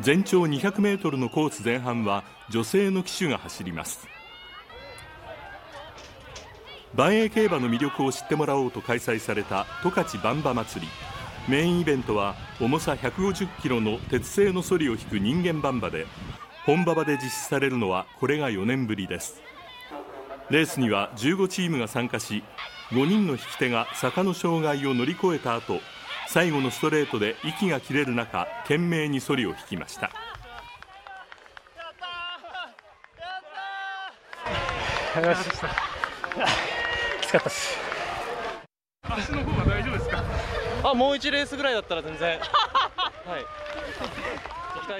全長200メートルのコース前半は女性の騎手が走ります。万栄競馬の魅力を知ってもらおうと開催された十勝バンバ祭り。メインイベントは重さ150キロの鉄製のソリを引く人間バンバで本馬場で実施されるのはこれが4年ぶりです。レースには15チームが参加し5人の引き手が坂の障害を乗り越えた後最後のストレートで息が切れる中懸命にソリを引きました。きつかったです足の方は大丈夫ですか？あもう1レースぐらいだったら全然。はい